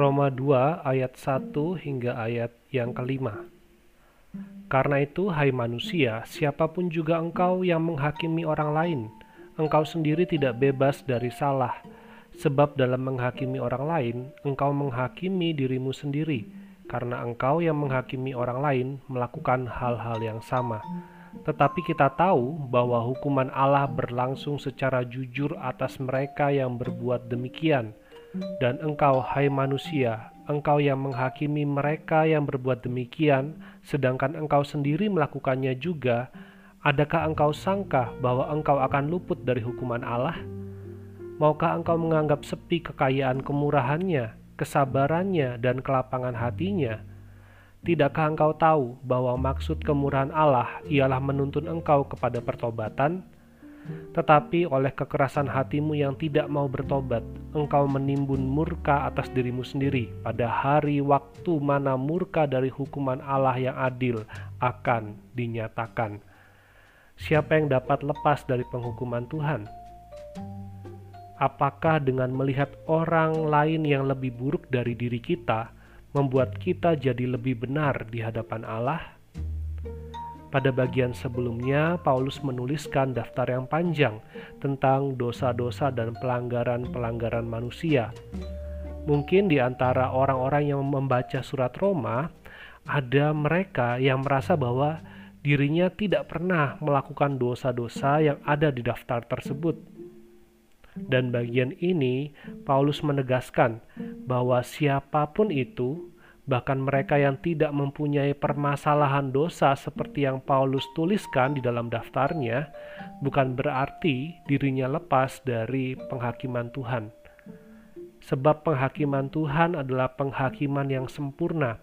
Roma 2 ayat 1 hingga ayat yang kelima. Karena itu, hai manusia, siapa pun juga engkau yang menghakimi orang lain, engkau sendiri tidak bebas dari salah, sebab dalam menghakimi orang lain, engkau menghakimi dirimu sendiri, karena engkau yang menghakimi orang lain melakukan hal-hal yang sama. Tetapi kita tahu bahwa hukuman Allah berlangsung secara jujur atas mereka yang berbuat demikian. Dan engkau, hai manusia, engkau yang menghakimi mereka yang berbuat demikian, sedangkan engkau sendiri melakukannya juga, adakah engkau sangka bahwa engkau akan luput dari hukuman Allah? Maukah engkau menganggap sepi kekayaan kemurahannya, kesabarannya, dan kelapangan hatinya? Tidakkah engkau tahu bahwa maksud kemurahan Allah ialah menuntun engkau kepada pertobatan? Tetapi oleh kekerasan hatimu yang tidak mau bertobat, engkau menimbun murka atas dirimu sendiri pada hari waktu mana murka dari hukuman Allah yang adil akan dinyatakan. Siapa yang dapat lepas dari penghukuman Tuhan? Apakah dengan melihat orang lain yang lebih buruk dari diri kita, membuat kita jadi lebih benar di hadapan Allah? Pada bagian sebelumnya, Paulus menuliskan daftar yang panjang tentang dosa-dosa dan pelanggaran-pelanggaran manusia. Mungkin di antara orang-orang yang membaca surat Roma, ada mereka yang merasa bahwa dirinya tidak pernah melakukan dosa-dosa yang ada di daftar tersebut. Dan bagian ini, Paulus menegaskan bahwa siapa pun itu, bahkan mereka yang tidak mempunyai permasalahan dosa seperti yang Paulus tuliskan di dalam daftarnya, bukan berarti dirinya lepas dari penghakiman Tuhan. Sebab penghakiman Tuhan adalah penghakiman yang sempurna.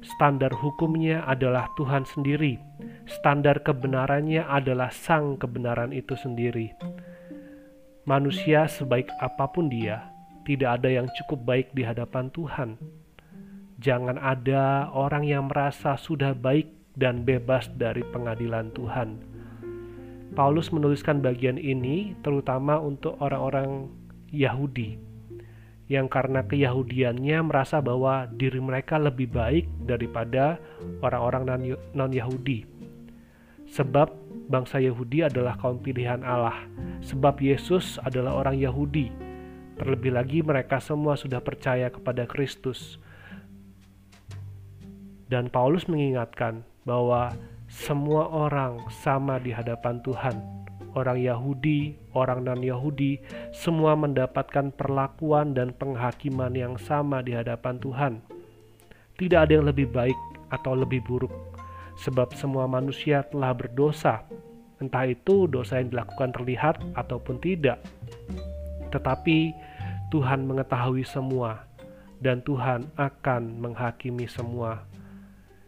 Standar hukumnya adalah Tuhan sendiri. Standar kebenarannya adalah Sang kebenaran itu sendiri. Manusia sebaik apa pun dia, tidak ada yang cukup baik di hadapan Tuhan Jangan ada orang yang merasa sudah baik dan bebas dari pengadilan Tuhan. Paulus menuliskan bagian ini terutama untuk orang-orang Yahudi yang karena keyahudiannya merasa bahwa diri mereka lebih baik daripada orang-orang non-Yahudi. Sebab bangsa Yahudi adalah kaum pilihan Allah, sebab Yesus adalah orang Yahudi. Terlebih lagi mereka semua sudah percaya kepada Kristus dan Paulus mengingatkan bahwa semua orang sama di hadapan Tuhan. Orang Yahudi, orang non-Yahudi, semua mendapatkan perlakuan dan penghakiman yang sama di hadapan Tuhan. Tidak ada yang lebih baik atau lebih buruk, sebab semua manusia telah berdosa, entah itu dosa yang dilakukan terlihat ataupun tidak. Tetapi Tuhan mengetahui semua, dan Tuhan akan menghakimi semua.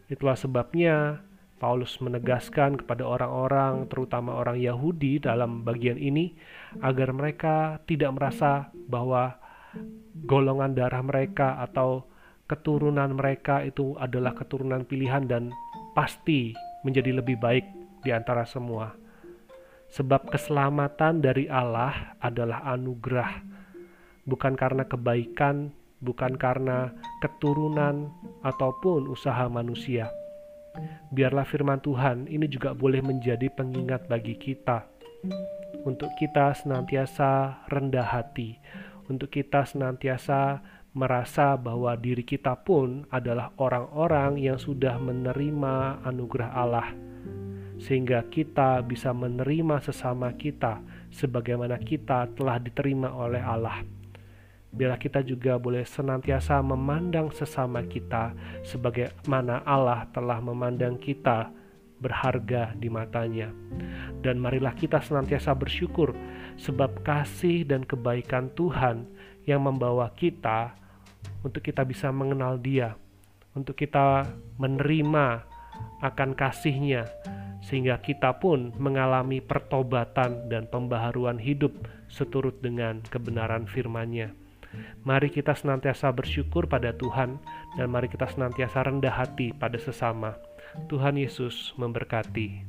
Itulah sebabnya Paulus menegaskan kepada orang-orang, terutama orang Yahudi, dalam bagian ini agar mereka tidak merasa bahwa golongan darah mereka atau keturunan mereka itu adalah keturunan pilihan dan pasti menjadi lebih baik di antara semua. Sebab keselamatan dari Allah adalah anugerah, bukan karena kebaikan bukan karena keturunan ataupun usaha manusia. Biarlah firman Tuhan ini juga boleh menjadi pengingat bagi kita, untuk kita senantiasa rendah hati, untuk kita senantiasa merasa bahwa diri kita pun adalah orang-orang yang sudah menerima anugerah Allah, sehingga kita bisa menerima sesama kita sebagaimana kita telah diterima oleh Allah. Biarlah kita juga boleh senantiasa memandang sesama kita sebagaimana Allah telah memandang kita berharga di matanya. Dan marilah kita senantiasa bersyukur sebab kasih dan kebaikan Tuhan yang membawa kita untuk kita bisa mengenal Dia, untuk kita menerima akan kasihnya, sehingga kita pun mengalami pertobatan dan pembaharuan hidup seturut dengan kebenaran firman-Nya. Mari kita senantiasa bersyukur pada Tuhan dan mari kita senantiasa rendah hati pada sesama. Tuhan Yesus memberkati.